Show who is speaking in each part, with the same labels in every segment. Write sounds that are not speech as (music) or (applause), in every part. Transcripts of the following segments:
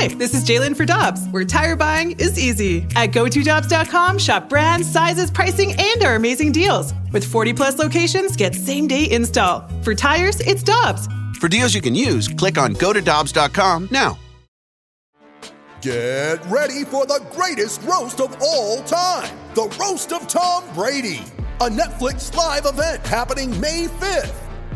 Speaker 1: Hi, this is Jalen for Dobbs, where tire buying is easy. At GoToDobbs.com, shop brands, sizes, pricing, and our amazing deals. With 40 plus locations, get same day install. For tires, it's Dobbs.
Speaker 2: For deals you can use, click on GoToDobbs.com now.
Speaker 3: Get ready for the greatest roast of all time the Roast of Tom Brady, a Netflix live event happening May 5th.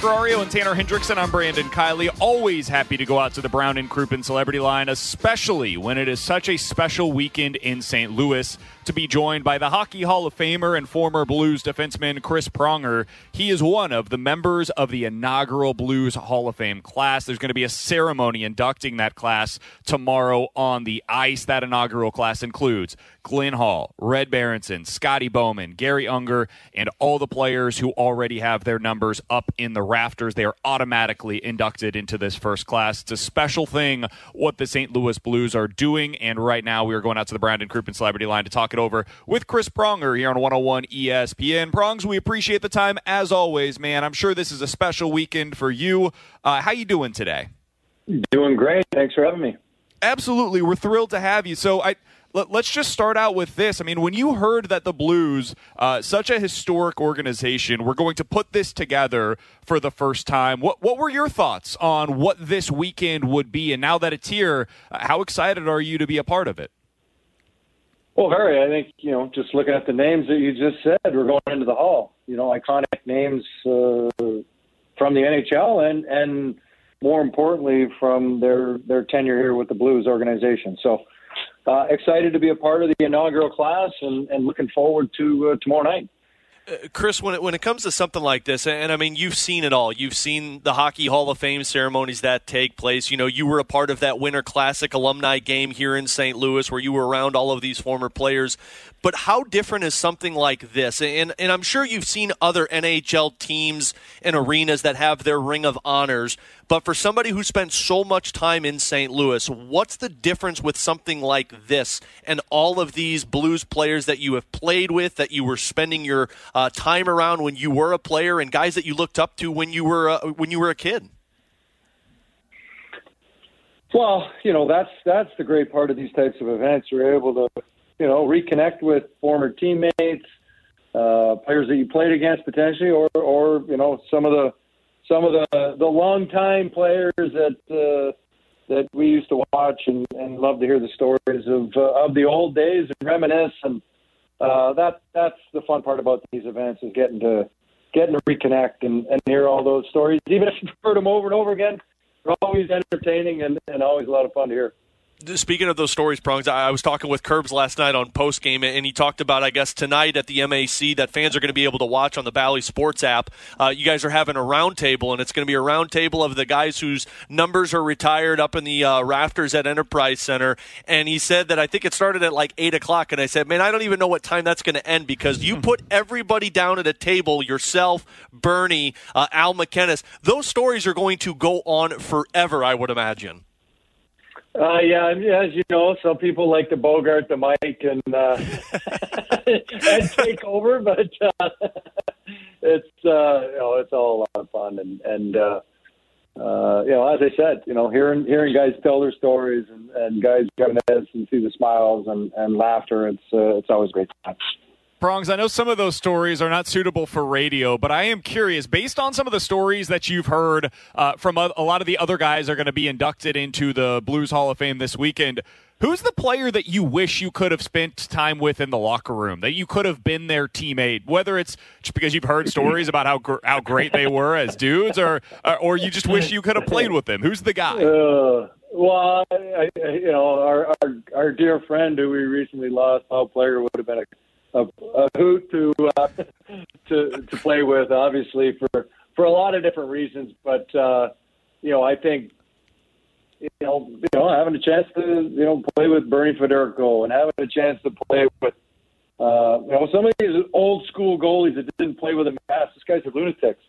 Speaker 4: Ferrario and Tanner Hendrickson, I'm Brandon Kiley. Always happy to go out to the Brown and Crouppen Celebrity Line, especially when it is such a special weekend in St. Louis to be joined by the Hockey Hall of Famer and former Blues defenseman Chris Pronger. He is one of the members of the inaugural Blues Hall of Fame class. There's going to be a ceremony inducting that class tomorrow on the ice. That inaugural class includes Glenn Hall, Red Berenson, Scotty Bowman, Garry Unger, and all the players who already have their numbers up in the rafters. They are automatically inducted into this first class. It's a special thing what the St. Louis Blues are doing. And right now, we are going out to the Brown and Crouppen Celebrity Line to talk it over with Chris Pronger here on 101 ESPN. Prongs, we appreciate the time as always, man. I'm sure this is a special weekend for you. Uh, how you doing today?
Speaker 5: Doing great. Thanks for having me.
Speaker 4: Absolutely, we're thrilled to have you. So I let, us just start out with this. I mean, when you heard that the Blues, uh, such a historic organization, were going to put this together for the first time, what what were your thoughts on what this weekend would be? And now that it's here, uh, how excited are you to be a part of it?
Speaker 5: Well, very. I think you know, just looking at the names that you just said, we're going into the hall. You know, iconic names uh, from the NHL, and and more importantly, from their their tenure here with the Blues organization. So uh, excited to be a part of the inaugural class and, and looking forward to uh, tomorrow night.
Speaker 6: Chris, when it, when it comes to something like this, and, and I mean, you've seen it all. You've seen the Hockey Hall of Fame ceremonies that take place. You know, you were a part of that Winter Classic alumni game here in St. Louis where you were around all of these former players. But how different is something like this? And, and I'm sure you've seen other NHL teams and arenas that have their Ring of Honors. But for somebody who spent so much time in St. Louis, what's the difference with something like this and all of these Blues players that you have played with, that you were spending your uh, time around when you were a player, and guys that you looked up to when you were uh, when you were a kid?
Speaker 5: Well, you know that's that's the great part of these types of events. You're able to you know, reconnect with former teammates, uh, players that you played against potentially, or, or you know, some of the some of the the longtime players that uh, that we used to watch and, and love to hear the stories of uh, of the old days and reminisce. And uh, that that's the fun part about these events is getting to getting to reconnect and, and hear all those stories. Even if you've heard them over and over again, they're always entertaining and, and always a lot of fun to hear.
Speaker 6: Speaking of those stories, prongs, I was talking with Curbs last night on post game, and he talked about, I guess, tonight at the MAC that fans are going to be able to watch on the Bally Sports app. Uh, you guys are having a roundtable, and it's going to be a roundtable of the guys whose numbers are retired up in the uh, rafters at Enterprise Center. And he said that I think it started at like eight o'clock, and I said, man, I don't even know what time that's going to end because you put everybody down at a table, yourself, Bernie, uh, Al MacInnis. Those stories are going to go on forever, I would imagine.
Speaker 5: Uh, yeah, as you know, some people like to bogart the mic and uh, (laughs) and take over, but uh, it's uh, you know it's all a lot of fun and and uh, uh, you know as I said, you know hearing hearing guys tell their stories and, and guys reminisce and see the smiles and, and laughter, it's uh, it's always great time.
Speaker 4: Prongs, I know some of those stories are not suitable for radio, but I am curious, based on some of the stories that you've heard uh, from a, a, lot of the other guys are going to be inducted into the Blues Hall of Fame this weekend. Who's the player that you wish you could have spent time with in the locker room? That you could have been their teammate, whether it's just because you've heard stories about how gr- how great they were as dudes, or or you just wish you could have played with them. Who's the guy?
Speaker 5: Uh, well, I, I, you know, our, our our dear friend who we recently lost, Paul Plager, would have been a a, a hoot to uh, (laughs) to to play with. Obviously, for for a lot of different reasons, but uh, you know, I think you know, you know, having a chance to you know play with Bernie Federko and having a chance to play with uh, you know some of these old school goalies that didn't play with a mask. These guys are lunatics.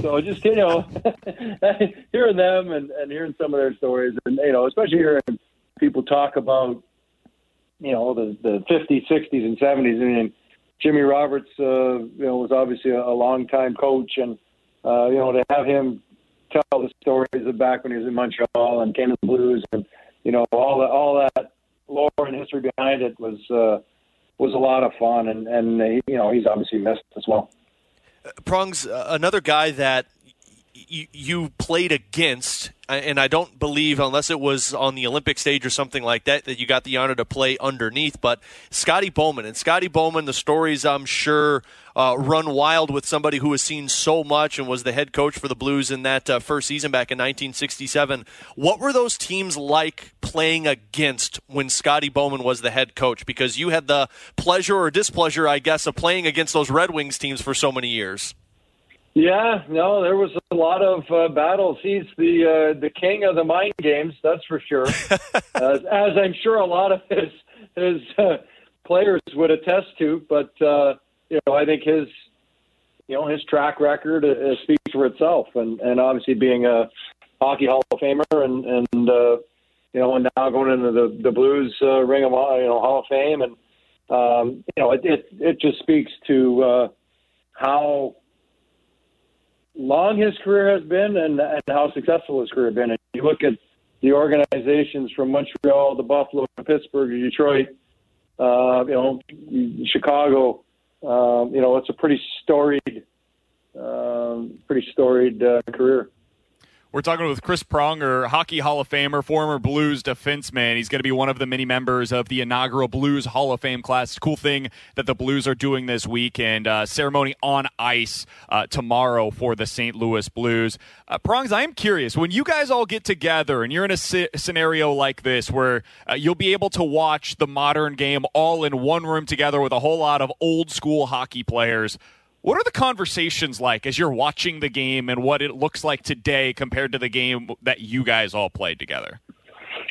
Speaker 5: So just you know, (laughs) hearing them and, and hearing some of their stories, and you know, especially hearing people talk about you know the the 50s, 60s, and 70s. I mean, Jimmy Roberts, uh, you know, was obviously a, a long time coach, and uh, you know, to have him tell the stories of back when he was in Montreal and came to the Blues, and you know, all that all that lore and history behind it was uh, was a lot of fun, and and uh, you know, he's obviously missed as well.
Speaker 6: Prongs, uh, another guy that you played against, and I don't believe, unless it was on the Olympic stage or something like that, that you got the honor to play underneath. But Scotty Bowman and Scotty Bowman, the stories I'm sure uh, run wild with somebody who has seen so much and was the head coach for the Blues in that uh, first season back in 1967. What were those teams like playing against when Scotty Bowman was the head coach? Because you had the pleasure or displeasure, I guess, of playing against those Red Wings teams for so many years.
Speaker 5: Yeah, no, there was a lot of uh, battles. He's the uh, the king of the mind games, that's for sure. (laughs) as, as I'm sure a lot of his his uh, players would attest to. But uh, you know, I think his you know his track record uh, speaks for itself, and and obviously being a hockey Hall of Famer, and and uh, you know, and now going into the the Blues uh, Ring of you know Hall of Fame, and um, you know, it it, it just speaks to uh, how long his career has been and, and how successful his career has been. And you look at the organizations from Montreal to Buffalo to Pittsburgh to Detroit, uh, you know, Chicago. Um, you know, it's a pretty storied, um, pretty storied uh, career.
Speaker 4: We're talking with Chris Pronger, Hockey Hall of Famer, former Blues defenseman. He's going to be one of the many members of the inaugural Blues Hall of Fame class. Cool thing that the Blues are doing this week and uh, ceremony on ice uh, tomorrow for the St. Louis Blues. Uh, Prongs, I am curious when you guys all get together and you're in a scenario like this where uh, you'll be able to watch the modern game all in one room together with a whole lot of old school hockey players. What are the conversations like as you're watching the game and what it looks like today compared to the game that you guys all played together? (laughs)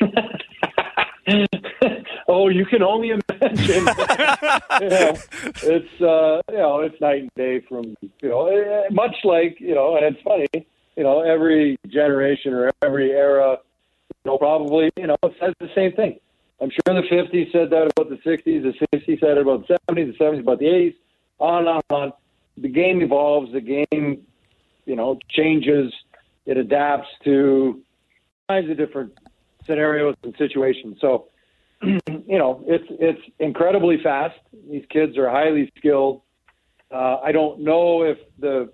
Speaker 5: oh, you can only imagine. (laughs) you know, it's uh, you know it's night and day from you know eh, much like you know, and it's funny. You know, every generation or every era, you know, probably you know says the same thing. I'm sure the 50s said that about the 60s, the 60s said it about the 70s, the 70s about the 80s, on and on and on the game evolves, the game, you know, changes, it adapts to kinds of different scenarios and situations. So, (clears throat) you know, it's it's incredibly fast. These kids are highly skilled. Uh, I don't know if the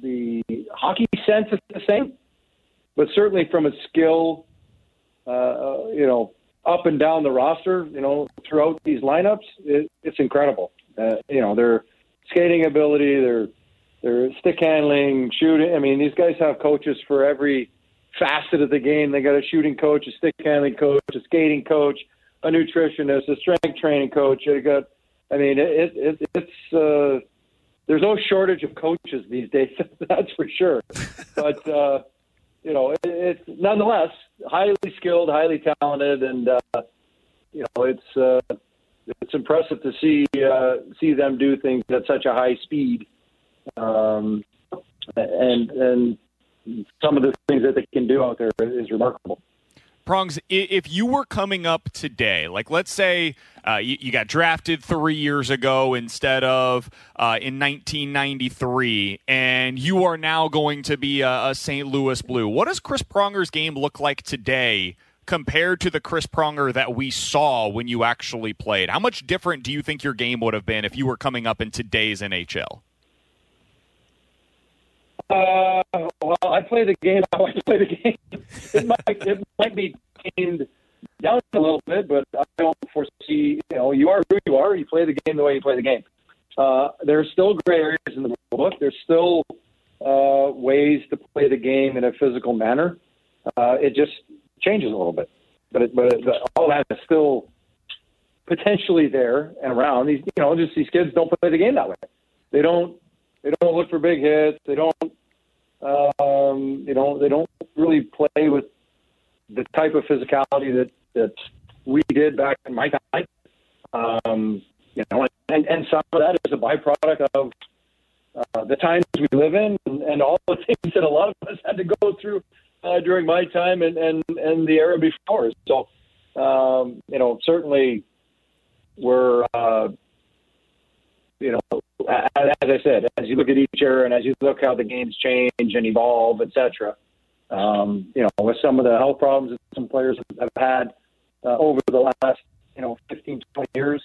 Speaker 5: the hockey sense is the same, but certainly from a skill, uh, uh you know, up and down the roster, you know, throughout these lineups, it, it's incredible. Uh, you know, their skating ability, their their stick handling, shooting. I mean, these guys have coaches for every facet of the game. They got a shooting coach, a stick handling coach, a skating coach, a nutritionist, a strength training coach. They got. I mean, it, it it's uh, there's no shortage of coaches these days. (laughs) that's for sure. But uh, you know, it, it's nonetheless highly skilled, highly talented, and uh, you know, it's. Uh, it's impressive to see uh, see them do things at such a high speed, um, and and some of the things that they can do out there is remarkable.
Speaker 4: Prongs, if you were coming up today, like let's say uh, you, you, got drafted three years ago instead of uh, in 1993, and you are now going to be a, a St. Louis Blue, what does Chris Pronger's game look like today compared to the Chris Pronger that we saw when you actually played? How much different do you think your game would have been if you were coming up in today's NHL?
Speaker 5: Uh, well, I play the game how I play the game. (laughs) It might, it might be down a little bit, but I don't foresee. You know, you are who you are. You play the game the way you play the game. Uh, are still gray areas in the book. There's still uh, ways to play the game in a physical manner. Uh, it just changes a little bit. But it, but it, all that is still potentially there and around. These you know just these kids don't play the game that way. They don't they don't look for big hits. They don't Um, you know, they don't really play with the type of physicality that that we did back in my time. Um, you know, and, and some of that is a byproduct of uh, the times we live in and, and all the (laughs) things that a lot of us had to go through uh, during my time and, and, and the era before. So, um, you know, certainly we're, uh, you know, as, as I said, as you look at each era and as you look how the games change and evolve, et cetera, um, you know, with some of the health problems that some players have had uh, over the last, you know, 15, 20 years,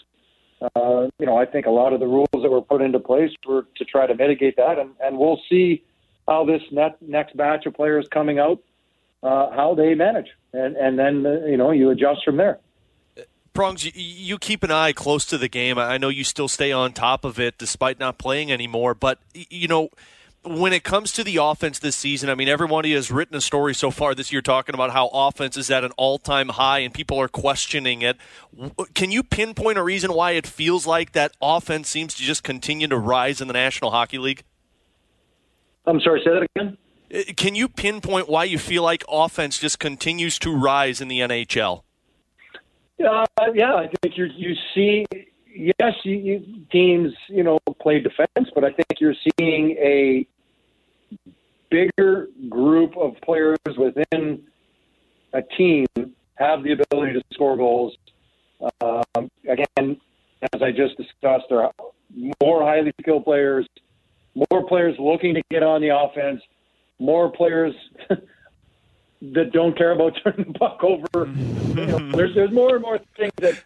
Speaker 5: uh, you know, I think a lot of the rules that were put into place were to try to mitigate that, and, and we'll see how this net, next batch of players coming out, uh, how they manage, and and then uh, you know you adjust from there.
Speaker 6: Prongs, you, you keep an eye close to the game. I know you still stay on top of it despite not playing anymore, but you know when it comes to the offense this season, I mean, everybody has written a story so far this year talking about how offense is at an all time high and people are questioning it. Can you pinpoint a reason why it feels like that offense seems to just continue to rise in the National Hockey League?
Speaker 5: I'm sorry, say that again.
Speaker 6: Uh, can you pinpoint why you feel like offense just continues to rise in the NHL?
Speaker 5: Uh, yeah, I think you you see yes, you, you, teams you know play defense, but I think you're seeing a bigger group of players within a team have the ability to score goals. Um, again, as I just discussed, there are more highly skilled players, more players looking to get on the offense, more players (laughs) that don't care about (laughs) turning the puck over. you know, there's there's more and more things that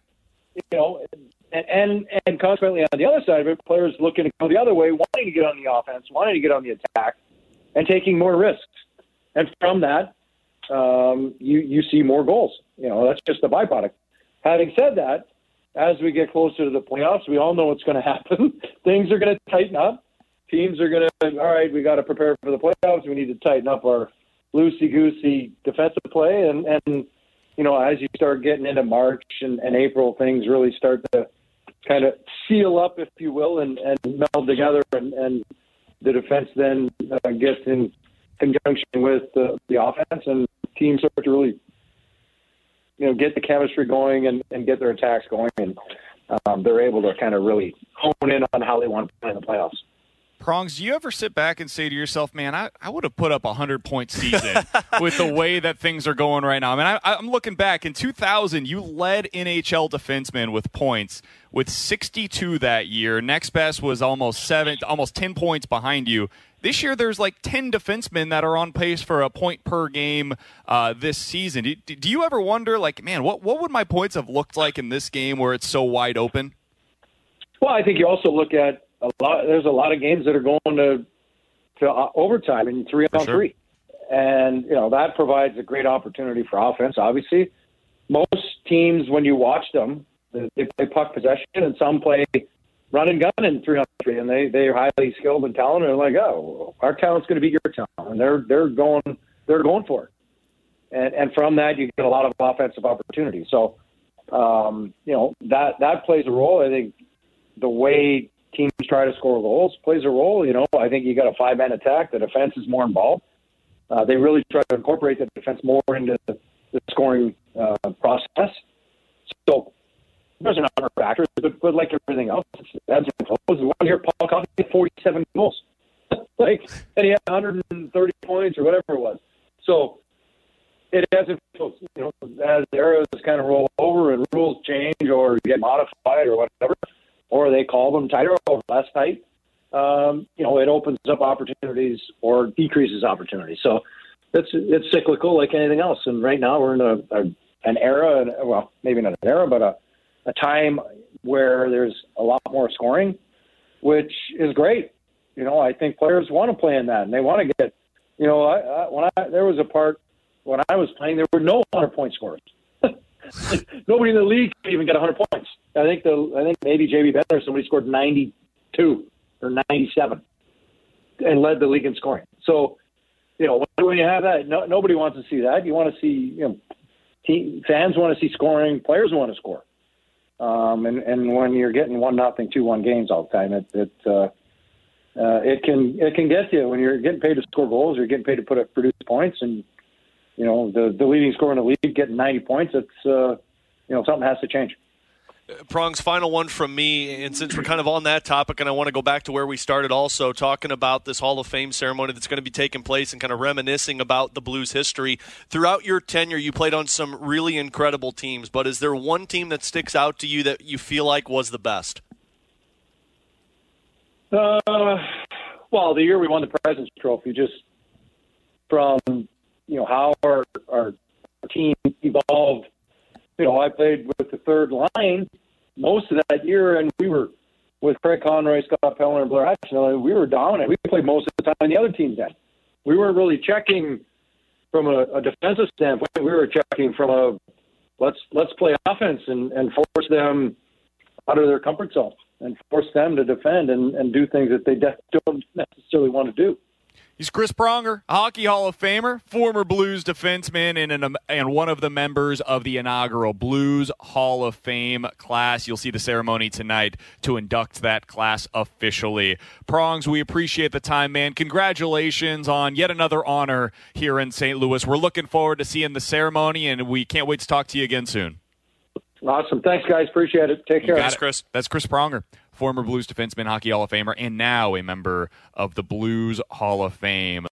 Speaker 5: you know, and, and and consequently on the other side of it, players looking to go the other way, wanting to get on the offense, wanting to get on the attack and taking more risks. And from that, um, you you see more goals. You know, that's just a byproduct. Having said that, as we get closer to the playoffs, we all know what's going (laughs) to happen. Things are going to tighten up. Teams are going to, all right, we got to prepare for the playoffs. We need to tighten up our loosey goosey defensive play. And, and, you know, as you start getting into March and, and April, things really start to kind of seal up, if you will, and, and meld together. And, and the defense then uh, gets in conjunction with the, the offense, and teams start to really, you know, get the chemistry going and, and get their attacks going, and um, they're able to kind of really hone in on how they want to play in the playoffs.
Speaker 4: Prongs, do you ever sit back and say to yourself, man, I, I would have put up a 100 point season (laughs) with the way that things are going right now? I mean, I, I'm looking back. In 2000, you led NHL defensemen with points with 62 that year. Next best was almost seven, almost 10 points behind you. This year, there's like 10 defensemen that are on pace for a point per game uh, this season. Do, do you ever wonder, like, man, what, what would my points have looked like in this game where it's so wide open?
Speaker 5: Well, I think you also look at a lot. There's a lot of games that are going to to uh, overtime in three on sure. three, and you know that provides a great opportunity for offense. Obviously, most teams when you watch them, they play puck possession, and some play run and gun in three on three, and they they are highly skilled and talented. And like, oh, our talent's going to beat your talent, and they're they're going they're going for it. And and from that, you get a lot of offensive opportunities. So, um, you know that that plays a role. I think the way teams try to score goals plays a role. You know, I think you got a five man attack. The defense is more involved. Uh, they really try to incorporate the defense more into the, scoring uh, process. So there's a number of factors, but, but like everything else, that's close. Year, Paul Coffey had 47 goals, (laughs) like, and he had 130 points or whatever it was. So it has influence. You know, as eras kind of roll over and rules change or get modified or whatever or they call them tighter or night, um, you know, it opens up opportunities or decreases opportunities. So it's it's cyclical like anything else. And right now we're in a, a an era, well, maybe not an era, but a a time where there's a lot more scoring, which is great. You know, I think players want to play in that, and they want to get. You know, I, I, when I there was a part when I was playing, there were no hundred point scores. (laughs) Nobody in the league could even get 100 points. I think the I think maybe JB Benner somebody scored 92 or 97 and led the league in scoring. So, you know, when you have that, no, nobody wants to see that. You want to see, you know, team, fans want to see scoring, players want to score. Um, and, and when you're getting one nothing, two one games all the time, it, it uh, uh, it can it can get you when you're getting paid to score goals. You're getting paid to put up produce points, and you know the the leading scorer in the league getting 90 points. It's uh, you know something has to change.
Speaker 6: Prongs, final one from me. And since we're kind of on that topic, and I want to go back to where we started also, talking about this Hall of Fame ceremony that's going to be taking place and kind of reminiscing about the Blues history. Throughout your tenure, you played on some really incredible teams, but is there one team that sticks out to you that you feel like was the best?
Speaker 5: Uh, well, the year we won the President's Trophy, just from you know how our our team evolved. You know, I played with the third line most of that year, and we were with Craig Conroy, Scott Pellerin, and Blair Atcheynum. We were dominant. We played most of the time, and the other teams had. We weren't really checking from a, a defensive standpoint. We were checking from a let's let's play offense and, and force them out of their comfort zone and force them to defend and, and do things that they don't necessarily want to do.
Speaker 4: He's Chris Pronger, Hockey Hall of Famer, former Blues defenseman, and, an, and one of the members of the inaugural Blues Hall of Fame class. You'll see the ceremony tonight to induct that class officially. Prongs, we appreciate the time, man. Congratulations on yet another honor here in St. Louis. We're looking forward to seeing the ceremony, and we can't wait to talk to you again soon.
Speaker 5: Awesome. Thanks, guys. Appreciate it. Take care.
Speaker 6: Thanks, Chris.
Speaker 4: That's Chris Pronger, former Blues defenseman, Hockey Hall of Famer, and now a member of the Blues Hall of Fame.